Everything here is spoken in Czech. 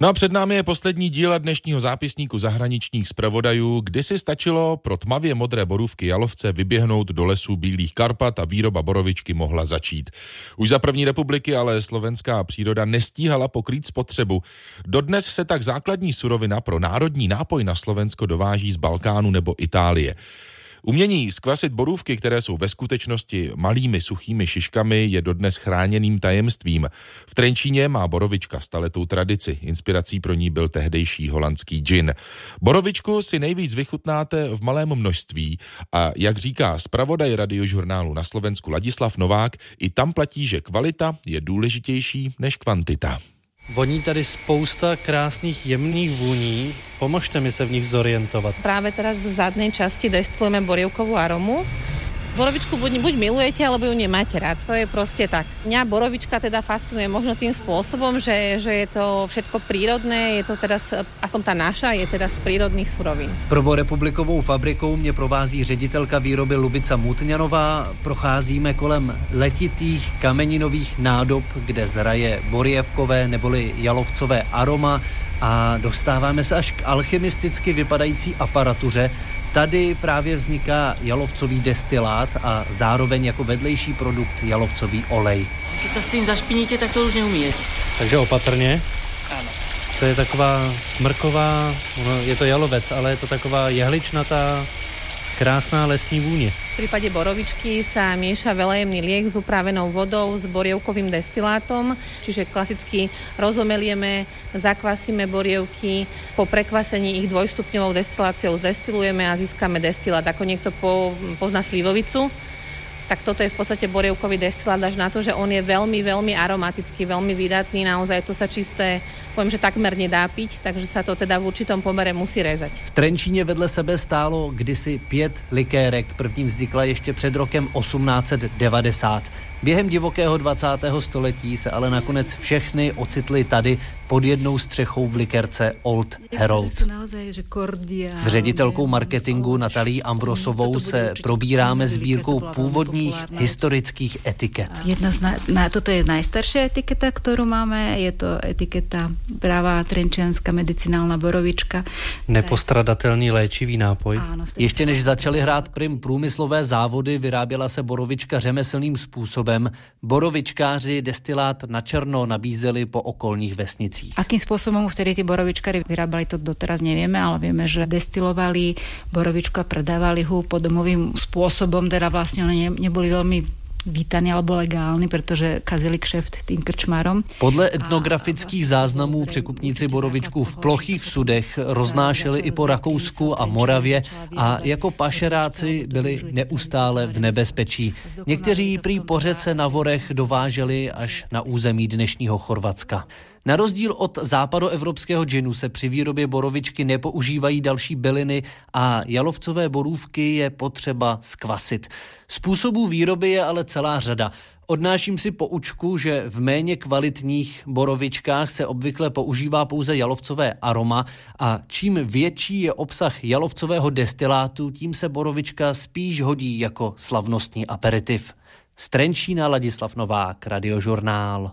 No a před námi je poslední díl dnešního zápisníku zahraničních zpravodajů, kdy si stačilo pro tmavě modré borůvky jalovce vyběhnout do lesů Bílých Karpat a výroba borovičky mohla začít. Už za první republiky ale slovenská příroda nestíhala pokrýt spotřebu. Dodnes se tak základní surovina pro národní nápoj na Slovensko dováží z Balkánu nebo Itálie. Umění skvasit borůvky, které jsou ve skutečnosti malými suchými šiškami, je dodnes chráněným tajemstvím. V Trenčíně má borovička staletou tradici. Inspirací pro ní byl tehdejší holandský gin. Borovičku si nejvíc vychutnáte v malém množství a jak říká zpravodaj radiožurnálu na Slovensku Ladislav Novák, i tam platí, že kvalita je důležitější než kvantita. Voní tady spousta krásných jemných vůní. Pomožte mi se v nich zorientovat. Práve teraz v zadnej časti destilujeme borievkovú aromu Borovičku buď, buď milujete, alebo ju nemáte rád. To je proste tak. Mňa borovička teda fascinuje možno tým spôsobom, že, že je to všetko prírodné, je to teda, aspoň tá naša, je teda z prírodných surovín. Prvorepublikovou fabrikou mě provází ředitelka výroby Lubica Mutňanová. Procházíme kolem letitých kameninových nádob, kde zraje borievkové neboli jalovcové aroma a dostáváme se až k alchemisticky vypadající aparatuře, Tady právě vzniká jalovcový destilát a zároveň jako vedlejší produkt jalovcový olej. Když se s tím zašpiníte, tak to už neumíte. Takže opatrně. Ano. To je taková smrková, je to jalovec, ale je to taková jehličnatá krásná lesní vůně. V prípade borovičky sa mieša veľajemný liek s upravenou vodou s borievkovým destilátom, čiže klasicky rozomelieme, zakvasíme borievky, po prekvasení ich dvojstupňovou destiláciou zdestilujeme a získame destilát. Ako niekto po, pozná slivovicu, tak toto je v podstate borievkový destilát až na to, že on je veľmi, veľmi aromatický, veľmi vydatný, naozaj to sa čisté, poviem, že takmer nedá piť, takže sa to teda v určitom pomere musí rezať. V Trenčíně vedle sebe stálo kdysi pět likérek, první vznikla ještě před rokem 1890. Během divokého 20. století se ale nakonec všechny ocitly tady pod jednou střechou v likerce Old Herald. S ředitelkou marketingu Natalí Ambrosovou se probíráme sbírkou původních historických etiket. Jedna z na, na, toto je najstaršia etiketa, kterou máme. Je to etiketa pravá trenčianská medicinálna borovička. Nepostradatelný léčivý nápoj. Ještě než začaly hrát prim průmyslové závody, vyráběla se borovička řemeslným způsobem. Borovičkáři destilát na černo nabízeli po okolních vesnicích. Akým spôsobom vtedy tí borovičkári vyrábali, to doteraz nevieme, ale vieme, že destilovali borovičku a predávali ho domovým spôsobom, teda vlastne oni neboli veľmi vítaný alebo legálny, protože kazili kšeft tým krčmárom. Podle etnografických záznamů překupníci borovičku v plochých sudech roznášeli i po Rakousku a Moravě a jako pašeráci byli neustále v nebezpečí. Někteří prý po řece na vorech dováželi až na území dnešního Chorvatska. Na rozdíl od západoevropského džinu se při výrobě borovičky nepoužívají další byliny a jalovcové borůvky je potřeba skvasit. Způsobů výroby je ale celá řada. Odnáším si poučku, že v méně kvalitních borovičkách se obvykle používá pouze jalovcové aroma a čím větší je obsah jalovcového destilátu, tím se borovička spíš hodí jako slavnostní aperitiv. Strenčína Ladislav Novák, Radiožurnál.